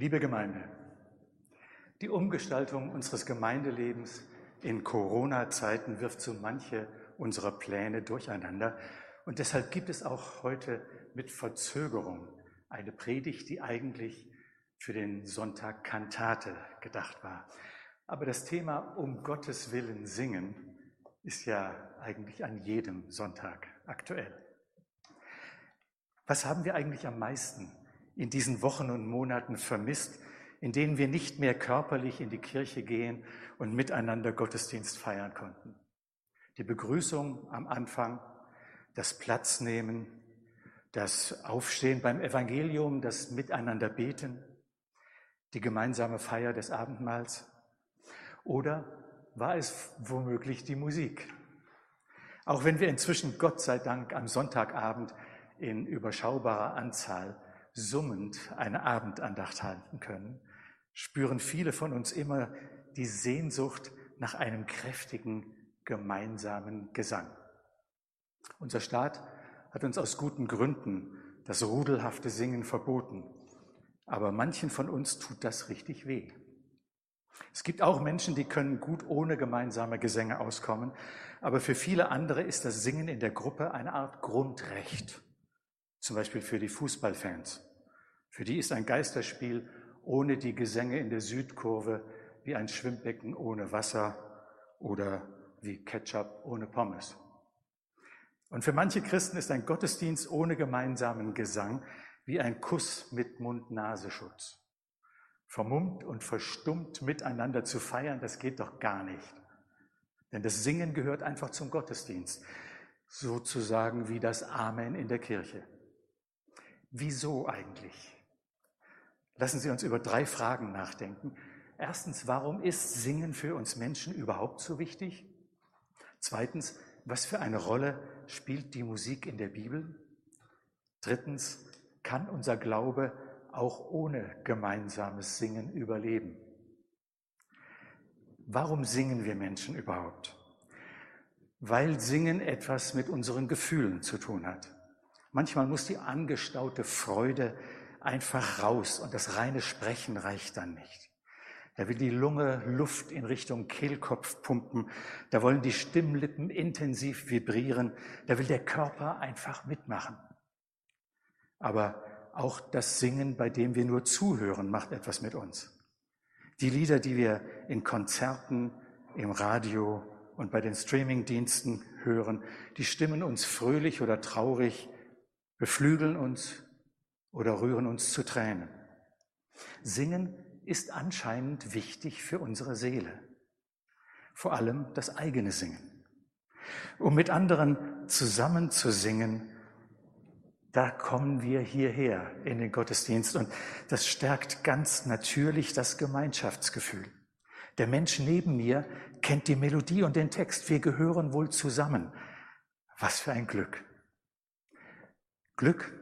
Liebe Gemeinde, die Umgestaltung unseres Gemeindelebens in Corona-Zeiten wirft so manche unserer Pläne durcheinander. Und deshalb gibt es auch heute mit Verzögerung eine Predigt, die eigentlich für den Sonntag Kantate gedacht war. Aber das Thema um Gottes Willen singen ist ja eigentlich an jedem Sonntag aktuell. Was haben wir eigentlich am meisten in diesen Wochen und Monaten vermisst, in denen wir nicht mehr körperlich in die Kirche gehen und miteinander Gottesdienst feiern konnten. Die Begrüßung am Anfang, das Platznehmen, das Aufstehen beim Evangelium, das Miteinander beten, die gemeinsame Feier des Abendmahls. Oder war es womöglich die Musik? Auch wenn wir inzwischen Gott sei Dank am Sonntagabend in überschaubarer Anzahl summend eine Abendandacht halten können, spüren viele von uns immer die Sehnsucht nach einem kräftigen gemeinsamen Gesang. Unser Staat hat uns aus guten Gründen das rudelhafte Singen verboten, aber manchen von uns tut das richtig weh. Es gibt auch Menschen, die können gut ohne gemeinsame Gesänge auskommen, aber für viele andere ist das Singen in der Gruppe eine Art Grundrecht, zum Beispiel für die Fußballfans. Für die ist ein Geisterspiel ohne die Gesänge in der Südkurve wie ein Schwimmbecken ohne Wasser oder wie Ketchup ohne Pommes. Und für manche Christen ist ein Gottesdienst ohne gemeinsamen Gesang wie ein Kuss mit Mund-Nasenschutz. Vermummt und verstummt miteinander zu feiern, das geht doch gar nicht. Denn das Singen gehört einfach zum Gottesdienst, sozusagen wie das Amen in der Kirche. Wieso eigentlich? Lassen Sie uns über drei Fragen nachdenken. Erstens, warum ist Singen für uns Menschen überhaupt so wichtig? Zweitens, was für eine Rolle spielt die Musik in der Bibel? Drittens, kann unser Glaube auch ohne gemeinsames Singen überleben? Warum singen wir Menschen überhaupt? Weil Singen etwas mit unseren Gefühlen zu tun hat. Manchmal muss die angestaute Freude einfach raus und das reine Sprechen reicht dann nicht. Da will die Lunge Luft in Richtung Kehlkopf pumpen, da wollen die Stimmlippen intensiv vibrieren, da will der Körper einfach mitmachen. Aber auch das Singen, bei dem wir nur zuhören, macht etwas mit uns. Die Lieder, die wir in Konzerten, im Radio und bei den Streamingdiensten hören, die stimmen uns fröhlich oder traurig, beflügeln uns oder rühren uns zu Tränen. Singen ist anscheinend wichtig für unsere Seele. Vor allem das eigene Singen. Um mit anderen zusammen zu singen, da kommen wir hierher in den Gottesdienst und das stärkt ganz natürlich das Gemeinschaftsgefühl. Der Mensch neben mir kennt die Melodie und den Text. Wir gehören wohl zusammen. Was für ein Glück. Glück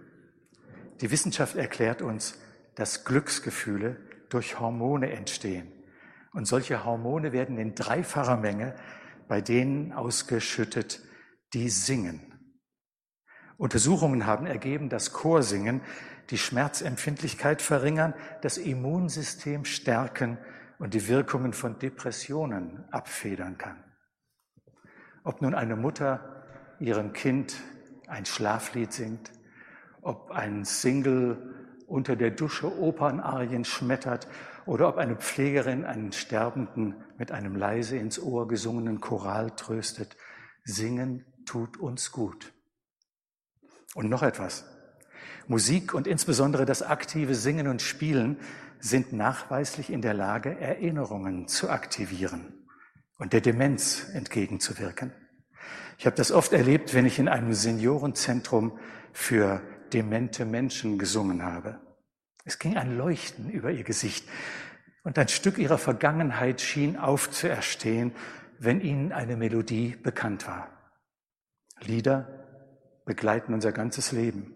die Wissenschaft erklärt uns, dass Glücksgefühle durch Hormone entstehen. Und solche Hormone werden in dreifacher Menge bei denen ausgeschüttet, die singen. Untersuchungen haben ergeben, dass Chorsingen die Schmerzempfindlichkeit verringern, das Immunsystem stärken und die Wirkungen von Depressionen abfedern kann. Ob nun eine Mutter ihrem Kind ein Schlaflied singt ob ein Single unter der Dusche Opernarien schmettert oder ob eine Pflegerin einen Sterbenden mit einem leise ins Ohr gesungenen Choral tröstet. Singen tut uns gut. Und noch etwas. Musik und insbesondere das aktive Singen und Spielen sind nachweislich in der Lage, Erinnerungen zu aktivieren und der Demenz entgegenzuwirken. Ich habe das oft erlebt, wenn ich in einem Seniorenzentrum für demente Menschen gesungen habe. Es ging ein Leuchten über ihr Gesicht und ein Stück ihrer Vergangenheit schien aufzuerstehen, wenn ihnen eine Melodie bekannt war. Lieder begleiten unser ganzes Leben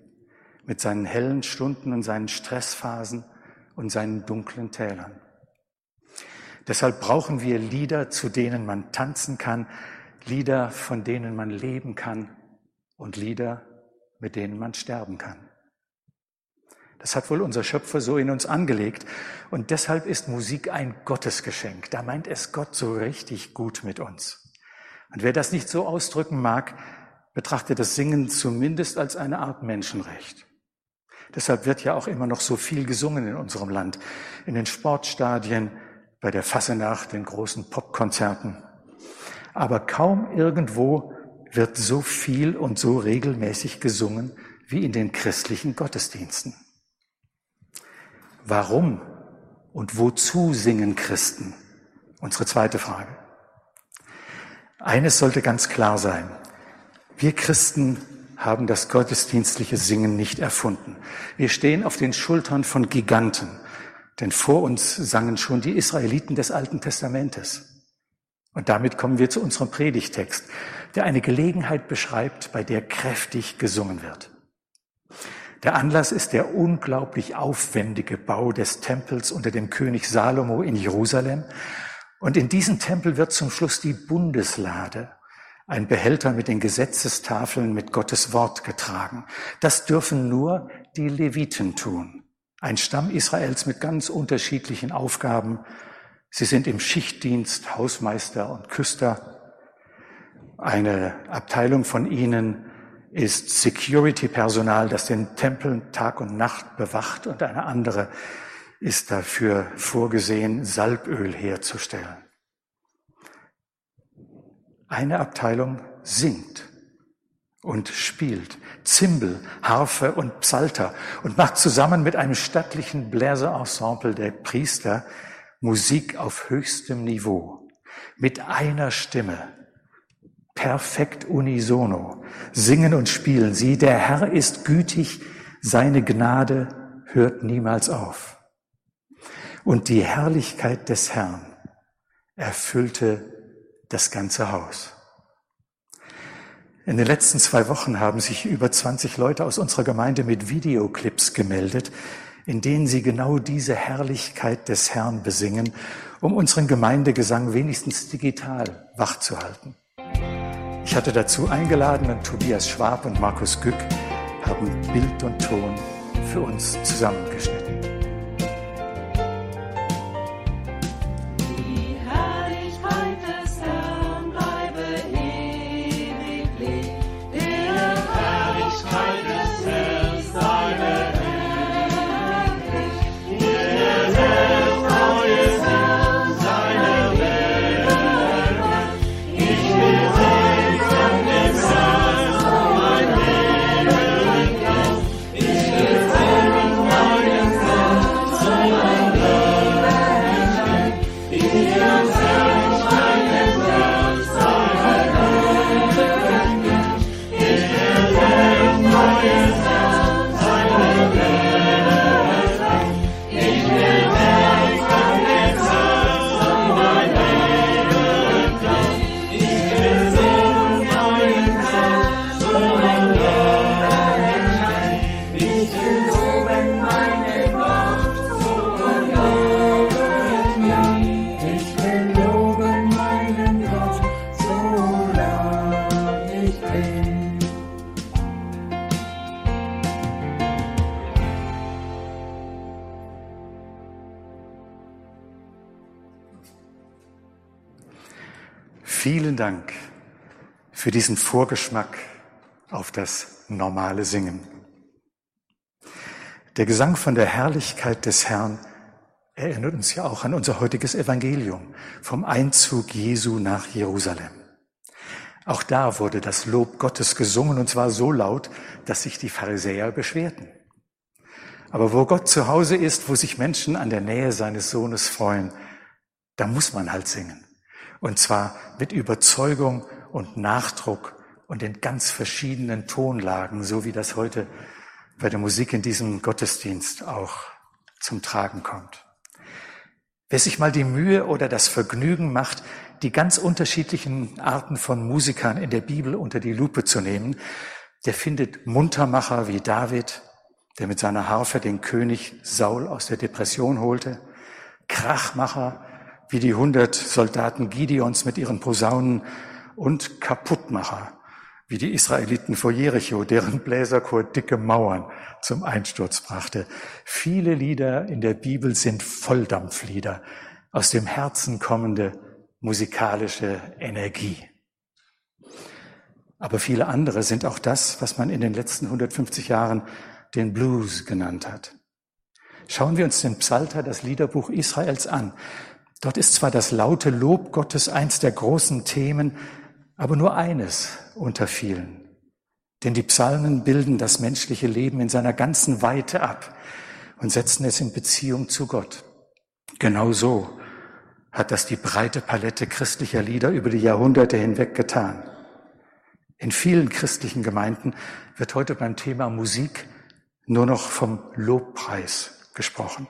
mit seinen hellen Stunden und seinen Stressphasen und seinen dunklen Tälern. Deshalb brauchen wir Lieder, zu denen man tanzen kann, Lieder, von denen man leben kann und Lieder, mit denen man sterben kann. Das hat wohl unser Schöpfer so in uns angelegt. Und deshalb ist Musik ein Gottesgeschenk. Da meint es Gott so richtig gut mit uns. Und wer das nicht so ausdrücken mag, betrachtet das Singen zumindest als eine Art Menschenrecht. Deshalb wird ja auch immer noch so viel gesungen in unserem Land. In den Sportstadien, bei der Fassenacht, den großen Popkonzerten. Aber kaum irgendwo wird so viel und so regelmäßig gesungen wie in den christlichen Gottesdiensten. Warum und wozu singen Christen? Unsere zweite Frage. Eines sollte ganz klar sein. Wir Christen haben das gottesdienstliche Singen nicht erfunden. Wir stehen auf den Schultern von Giganten, denn vor uns sangen schon die Israeliten des Alten Testamentes. Und damit kommen wir zu unserem Predigtext, der eine Gelegenheit beschreibt, bei der kräftig gesungen wird. Der Anlass ist der unglaublich aufwendige Bau des Tempels unter dem König Salomo in Jerusalem. Und in diesen Tempel wird zum Schluss die Bundeslade, ein Behälter mit den Gesetzestafeln mit Gottes Wort getragen. Das dürfen nur die Leviten tun. Ein Stamm Israels mit ganz unterschiedlichen Aufgaben. Sie sind im Schichtdienst Hausmeister und Küster. Eine Abteilung von ihnen ist Security-Personal, das den Tempel Tag und Nacht bewacht und eine andere ist dafür vorgesehen, Salböl herzustellen. Eine Abteilung singt und spielt Zimbel, Harfe und Psalter und macht zusammen mit einem stattlichen Bläserensemble der Priester Musik auf höchstem Niveau. Mit einer Stimme. Perfekt unisono. Singen und spielen. Sie, der Herr ist gütig, seine Gnade hört niemals auf. Und die Herrlichkeit des Herrn erfüllte das ganze Haus. In den letzten zwei Wochen haben sich über 20 Leute aus unserer Gemeinde mit Videoclips gemeldet, in denen sie genau diese Herrlichkeit des Herrn besingen, um unseren Gemeindegesang wenigstens digital wachzuhalten. Ich hatte dazu eingeladen und Tobias Schwab und Markus Gück haben Bild und Ton für uns zusammengeschnitten. Vielen Dank für diesen Vorgeschmack auf das normale Singen. Der Gesang von der Herrlichkeit des Herrn erinnert uns ja auch an unser heutiges Evangelium vom Einzug Jesu nach Jerusalem. Auch da wurde das Lob Gottes gesungen und zwar so laut, dass sich die Pharisäer beschwerten. Aber wo Gott zu Hause ist, wo sich Menschen an der Nähe seines Sohnes freuen, da muss man halt singen. Und zwar mit Überzeugung und Nachdruck und in ganz verschiedenen Tonlagen, so wie das heute bei der Musik in diesem Gottesdienst auch zum Tragen kommt. Wer sich mal die Mühe oder das Vergnügen macht, die ganz unterschiedlichen Arten von Musikern in der Bibel unter die Lupe zu nehmen, der findet Muntermacher wie David, der mit seiner Harfe den König Saul aus der Depression holte, Krachmacher wie die hundert Soldaten Gideons mit ihren Posaunen und Kaputtmacher, wie die Israeliten vor Jericho, deren Bläserchor dicke Mauern zum Einsturz brachte. Viele Lieder in der Bibel sind Volldampflieder, aus dem Herzen kommende musikalische Energie. Aber viele andere sind auch das, was man in den letzten 150 Jahren den Blues genannt hat. Schauen wir uns den Psalter, das Liederbuch Israels an. Dort ist zwar das laute Lob Gottes eins der großen Themen, aber nur eines unter vielen. Denn die Psalmen bilden das menschliche Leben in seiner ganzen Weite ab und setzen es in Beziehung zu Gott. Genau so hat das die breite Palette christlicher Lieder über die Jahrhunderte hinweg getan. In vielen christlichen Gemeinden wird heute beim Thema Musik nur noch vom Lobpreis gesprochen.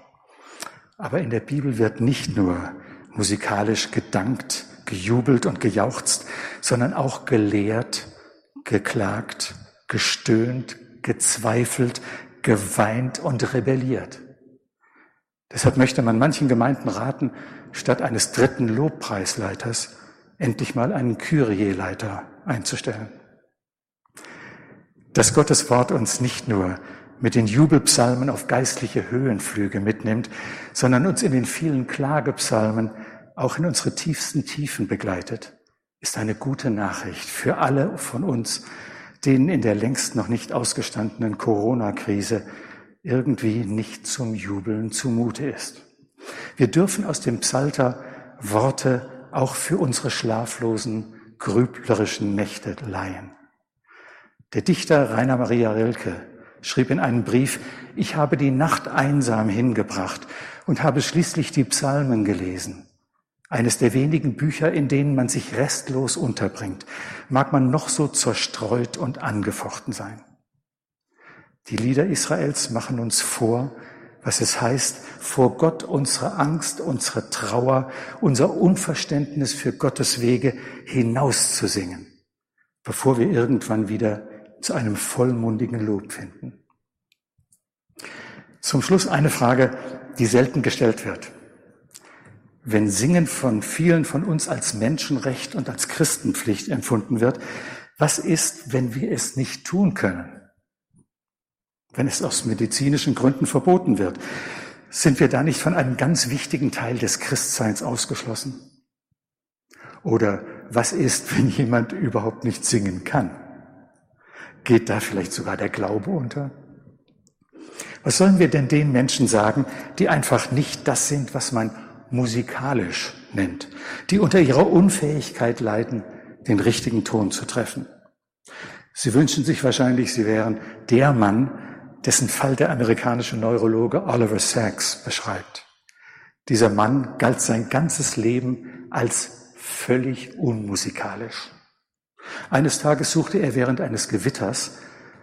Aber in der Bibel wird nicht nur musikalisch gedankt, gejubelt und gejauchzt, sondern auch gelehrt, geklagt, gestöhnt, gezweifelt, geweint und rebelliert. Deshalb möchte man manchen Gemeinden raten, statt eines dritten Lobpreisleiters endlich mal einen Kyrie-Leiter einzustellen. Dass Gottes Wort uns nicht nur mit den Jubelpsalmen auf geistliche Höhenflüge mitnimmt, sondern uns in den vielen Klagepsalmen auch in unsere tiefsten Tiefen begleitet, ist eine gute Nachricht für alle von uns, denen in der längst noch nicht ausgestandenen Corona-Krise irgendwie nicht zum Jubeln zumute ist. Wir dürfen aus dem Psalter Worte auch für unsere schlaflosen, grüblerischen Nächte leihen. Der Dichter Rainer Maria Rilke schrieb in einem Brief, ich habe die Nacht einsam hingebracht und habe schließlich die Psalmen gelesen. Eines der wenigen Bücher, in denen man sich restlos unterbringt, mag man noch so zerstreut und angefochten sein. Die Lieder Israels machen uns vor, was es heißt, vor Gott unsere Angst, unsere Trauer, unser Unverständnis für Gottes Wege hinauszusingen, bevor wir irgendwann wieder zu einem vollmundigen Lob finden. Zum Schluss eine Frage, die selten gestellt wird wenn Singen von vielen von uns als Menschenrecht und als Christenpflicht empfunden wird, was ist, wenn wir es nicht tun können? Wenn es aus medizinischen Gründen verboten wird, sind wir da nicht von einem ganz wichtigen Teil des Christseins ausgeschlossen? Oder was ist, wenn jemand überhaupt nicht singen kann? Geht da vielleicht sogar der Glaube unter? Was sollen wir denn den Menschen sagen, die einfach nicht das sind, was man musikalisch nennt, die unter ihrer Unfähigkeit leiden, den richtigen Ton zu treffen. Sie wünschen sich wahrscheinlich, Sie wären der Mann, dessen Fall der amerikanische Neurologe Oliver Sacks beschreibt. Dieser Mann galt sein ganzes Leben als völlig unmusikalisch. Eines Tages suchte er während eines Gewitters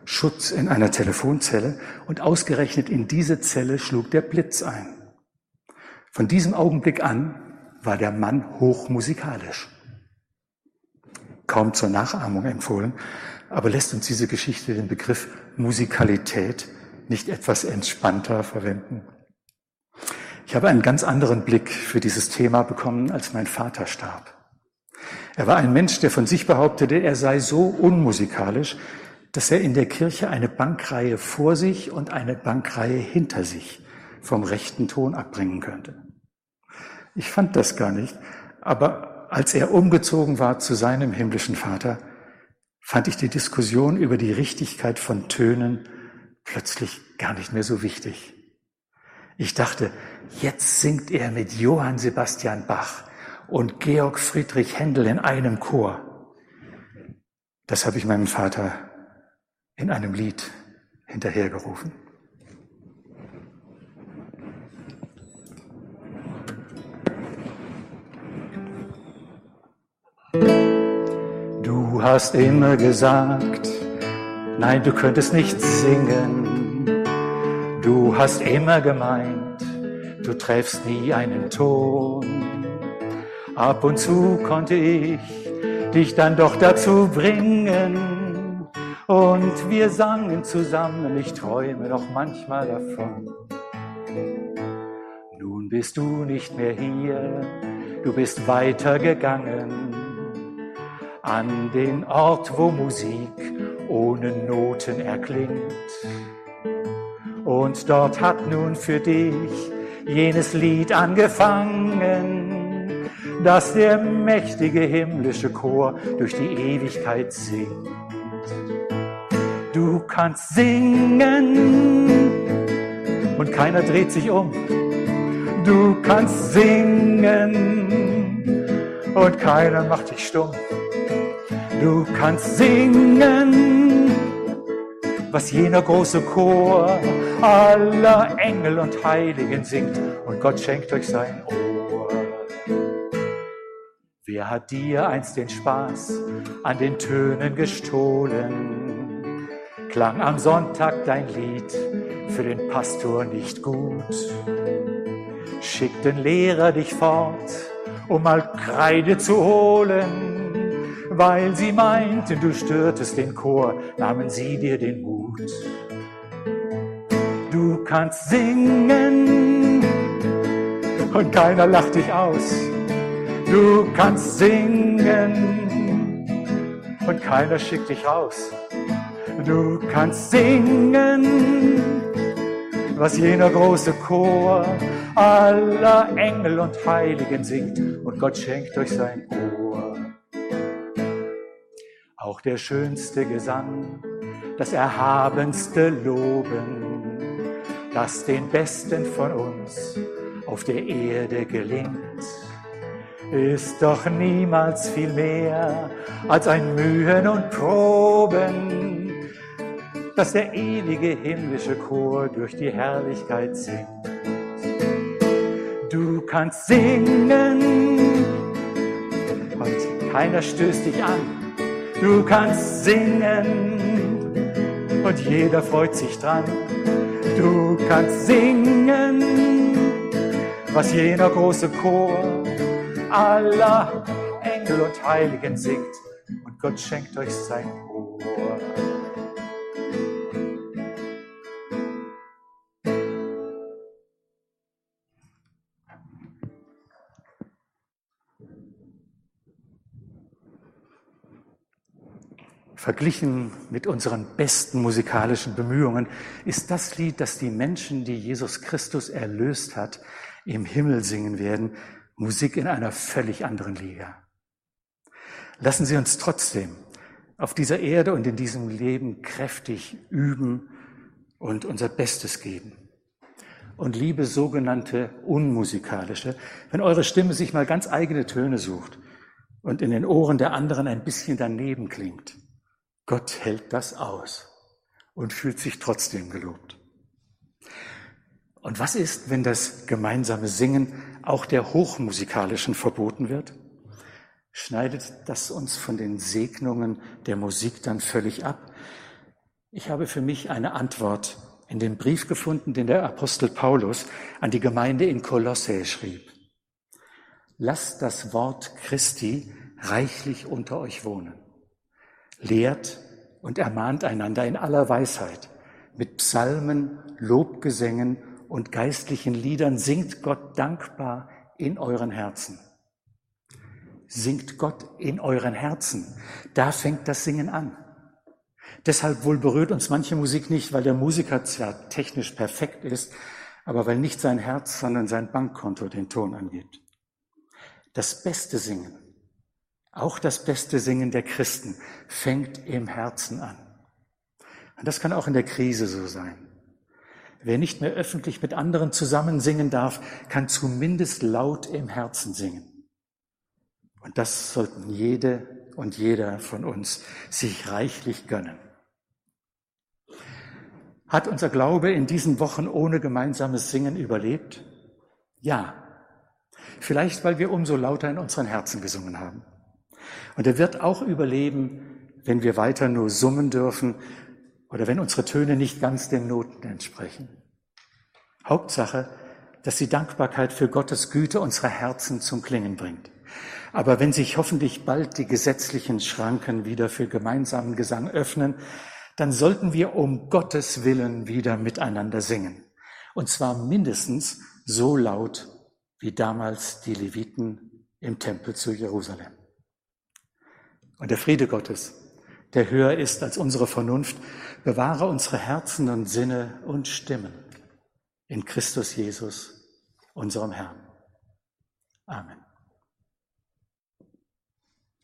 Schutz in einer Telefonzelle und ausgerechnet in diese Zelle schlug der Blitz ein. Von diesem Augenblick an war der Mann hochmusikalisch. Kaum zur Nachahmung empfohlen, aber lässt uns diese Geschichte den Begriff Musikalität nicht etwas entspannter verwenden. Ich habe einen ganz anderen Blick für dieses Thema bekommen, als mein Vater starb. Er war ein Mensch, der von sich behauptete, er sei so unmusikalisch, dass er in der Kirche eine Bankreihe vor sich und eine Bankreihe hinter sich vom rechten Ton abbringen könnte. Ich fand das gar nicht. Aber als er umgezogen war zu seinem himmlischen Vater, fand ich die Diskussion über die Richtigkeit von Tönen plötzlich gar nicht mehr so wichtig. Ich dachte, jetzt singt er mit Johann Sebastian Bach und Georg Friedrich Händel in einem Chor. Das habe ich meinem Vater in einem Lied hinterhergerufen. Du hast immer gesagt, nein, du könntest nicht singen. Du hast immer gemeint, du treffst nie einen Ton. Ab und zu konnte ich dich dann doch dazu bringen. Und wir sangen zusammen, ich träume noch manchmal davon. Nun bist du nicht mehr hier, du bist weitergegangen an den Ort, wo Musik ohne Noten erklingt. Und dort hat nun für dich jenes Lied angefangen, das der mächtige himmlische Chor durch die Ewigkeit singt. Du kannst singen und keiner dreht sich um. Du kannst singen und keiner macht dich stumm. Du kannst singen, was jener große Chor aller Engel und Heiligen singt und Gott schenkt euch sein Ohr. Hat dir einst den Spaß an den Tönen gestohlen? Klang am Sonntag dein Lied für den Pastor nicht gut? Schickt den Lehrer dich fort, um mal Kreide zu holen? weil sie meinten, du störtest den Chor, nahmen sie dir den Mut. Du kannst singen und keiner lacht dich aus. Du kannst singen und keiner schickt dich raus. Du kannst singen, was jener große Chor aller Engel und Heiligen singt und Gott schenkt euch sein Ohr. Auch der schönste Gesang, das erhabenste Loben, das den Besten von uns auf der Erde gelingt, ist doch niemals viel mehr als ein Mühen und Proben, das der ewige himmlische Chor durch die Herrlichkeit singt. Du kannst singen und keiner stößt dich an Du kannst singen und jeder freut sich dran. Du kannst singen, was jener große Chor aller Engel und Heiligen singt. Und Gott schenkt euch sein Ohr. Verglichen mit unseren besten musikalischen Bemühungen ist das Lied, das die Menschen, die Jesus Christus erlöst hat, im Himmel singen werden, Musik in einer völlig anderen Liga. Lassen Sie uns trotzdem auf dieser Erde und in diesem Leben kräftig üben und unser Bestes geben. Und liebe sogenannte unmusikalische, wenn eure Stimme sich mal ganz eigene Töne sucht und in den Ohren der anderen ein bisschen daneben klingt, Gott hält das aus und fühlt sich trotzdem gelobt. Und was ist, wenn das gemeinsame Singen auch der Hochmusikalischen verboten wird? Schneidet das uns von den Segnungen der Musik dann völlig ab? Ich habe für mich eine Antwort in dem Brief gefunden, den der Apostel Paulus an die Gemeinde in Kolosse schrieb. Lasst das Wort Christi reichlich unter euch wohnen lehrt und ermahnt einander in aller Weisheit. Mit Psalmen, Lobgesängen und geistlichen Liedern singt Gott dankbar in euren Herzen. Singt Gott in euren Herzen. Da fängt das Singen an. Deshalb wohl berührt uns manche Musik nicht, weil der Musiker zwar technisch perfekt ist, aber weil nicht sein Herz, sondern sein Bankkonto den Ton angibt. Das beste Singen auch das beste Singen der Christen fängt im Herzen an. Und das kann auch in der Krise so sein. Wer nicht mehr öffentlich mit anderen zusammen singen darf, kann zumindest laut im Herzen singen. Und das sollten jede und jeder von uns sich reichlich gönnen. Hat unser Glaube in diesen Wochen ohne gemeinsames Singen überlebt? Ja. Vielleicht, weil wir umso lauter in unseren Herzen gesungen haben. Und er wird auch überleben, wenn wir weiter nur summen dürfen oder wenn unsere Töne nicht ganz den Noten entsprechen. Hauptsache, dass die Dankbarkeit für Gottes Güte unsere Herzen zum Klingen bringt. Aber wenn sich hoffentlich bald die gesetzlichen Schranken wieder für gemeinsamen Gesang öffnen, dann sollten wir um Gottes Willen wieder miteinander singen. Und zwar mindestens so laut wie damals die Leviten im Tempel zu Jerusalem. Und der Friede Gottes, der höher ist als unsere Vernunft, bewahre unsere Herzen und Sinne und Stimmen in Christus Jesus, unserem Herrn. Amen.